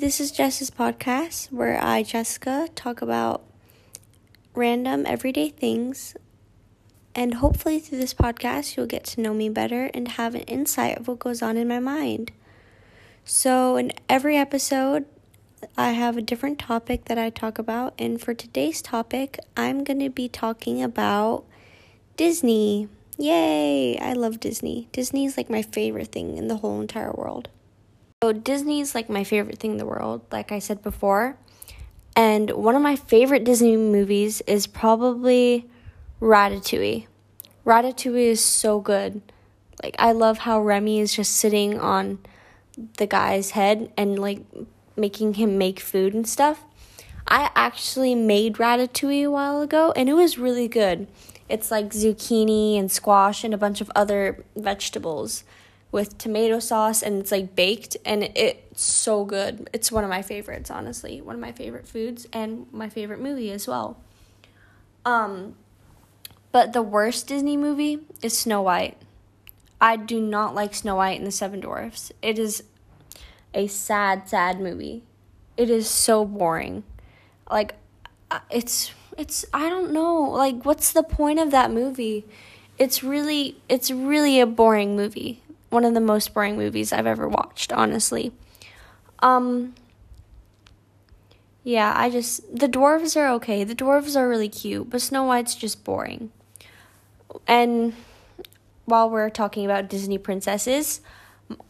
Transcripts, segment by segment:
this is Jess's podcast where I, Jessica, talk about random everyday things. And hopefully, through this podcast, you'll get to know me better and have an insight of what goes on in my mind. So, in every episode, I have a different topic that I talk about. And for today's topic, I'm going to be talking about Disney. Yay! I love Disney. Disney is like my favorite thing in the whole entire world. So Disney's like my favorite thing in the world, like I said before. And one of my favorite Disney movies is probably Ratatouille. Ratatouille is so good. Like I love how Remy is just sitting on the guy's head and like making him make food and stuff. I actually made ratatouille a while ago and it was really good. It's like zucchini and squash and a bunch of other vegetables with tomato sauce and it's like baked and it's so good. It's one of my favorites, honestly. One of my favorite foods and my favorite movie as well. Um but the worst Disney movie is Snow White. I do not like Snow White and the Seven Dwarfs. It is a sad sad movie. It is so boring. Like it's it's I don't know. Like what's the point of that movie? It's really it's really a boring movie one of the most boring movies I've ever watched, honestly. Um Yeah, I just the dwarves are okay. The dwarves are really cute, but Snow White's just boring. And while we're talking about Disney princesses,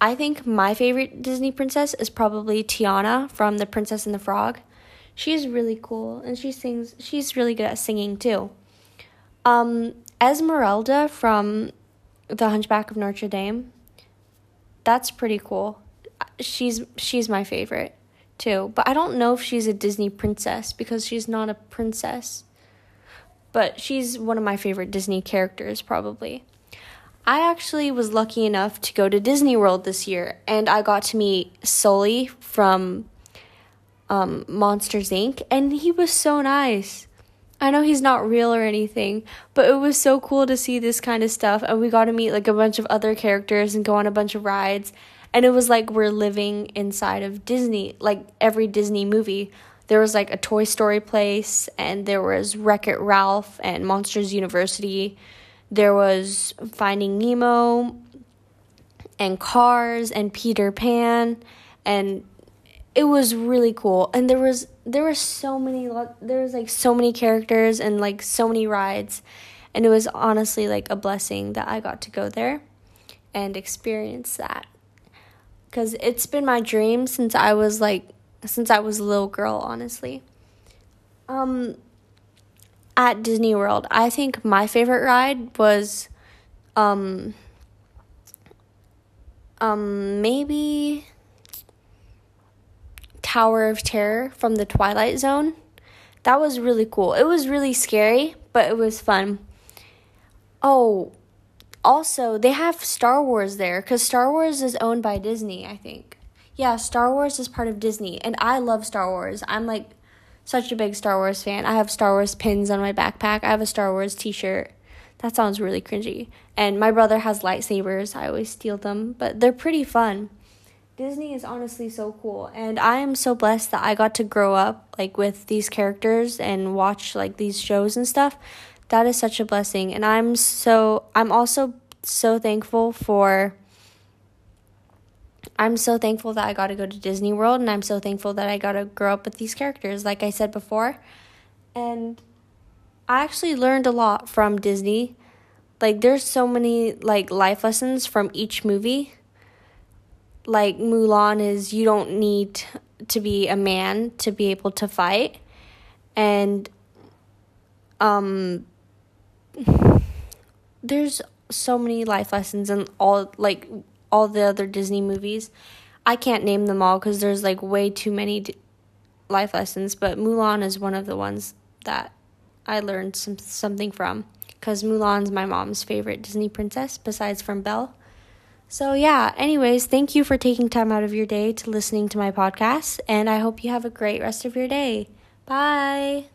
I think my favorite Disney princess is probably Tiana from The Princess and the Frog. She's really cool and she sings she's really good at singing too. Um Esmeralda from The Hunchback of Notre Dame that's pretty cool. She's she's my favorite too. But I don't know if she's a Disney princess because she's not a princess. But she's one of my favorite Disney characters probably. I actually was lucky enough to go to Disney World this year and I got to meet Sully from um, Monsters Inc. and he was so nice. I know he's not real or anything, but it was so cool to see this kind of stuff. And we got to meet like a bunch of other characters and go on a bunch of rides. And it was like we're living inside of Disney, like every Disney movie. There was like a Toy Story place, and there was Wreck It Ralph and Monsters University. There was Finding Nemo and Cars and Peter Pan and it was really cool. And there was there were so many there was like so many characters and like so many rides. And it was honestly like a blessing that I got to go there and experience that. Cuz it's been my dream since I was like since I was a little girl honestly. Um at Disney World I think my favorite ride was um um maybe Tower of Terror from the Twilight Zone. That was really cool. It was really scary, but it was fun. Oh, also, they have Star Wars there because Star Wars is owned by Disney, I think. Yeah, Star Wars is part of Disney, and I love Star Wars. I'm like such a big Star Wars fan. I have Star Wars pins on my backpack, I have a Star Wars t shirt. That sounds really cringy. And my brother has lightsabers. I always steal them, but they're pretty fun. Disney is honestly so cool and I am so blessed that I got to grow up like with these characters and watch like these shows and stuff. That is such a blessing and I'm so I'm also so thankful for I'm so thankful that I got to go to Disney World and I'm so thankful that I got to grow up with these characters like I said before. And I actually learned a lot from Disney. Like there's so many like life lessons from each movie like Mulan is you don't need to be a man to be able to fight. And um there's so many life lessons in all like all the other Disney movies. I can't name them all cuz there's like way too many d- life lessons, but Mulan is one of the ones that I learned some something from cuz Mulan's my mom's favorite Disney princess besides from Belle. So, yeah, anyways, thank you for taking time out of your day to listening to my podcast, and I hope you have a great rest of your day. Bye.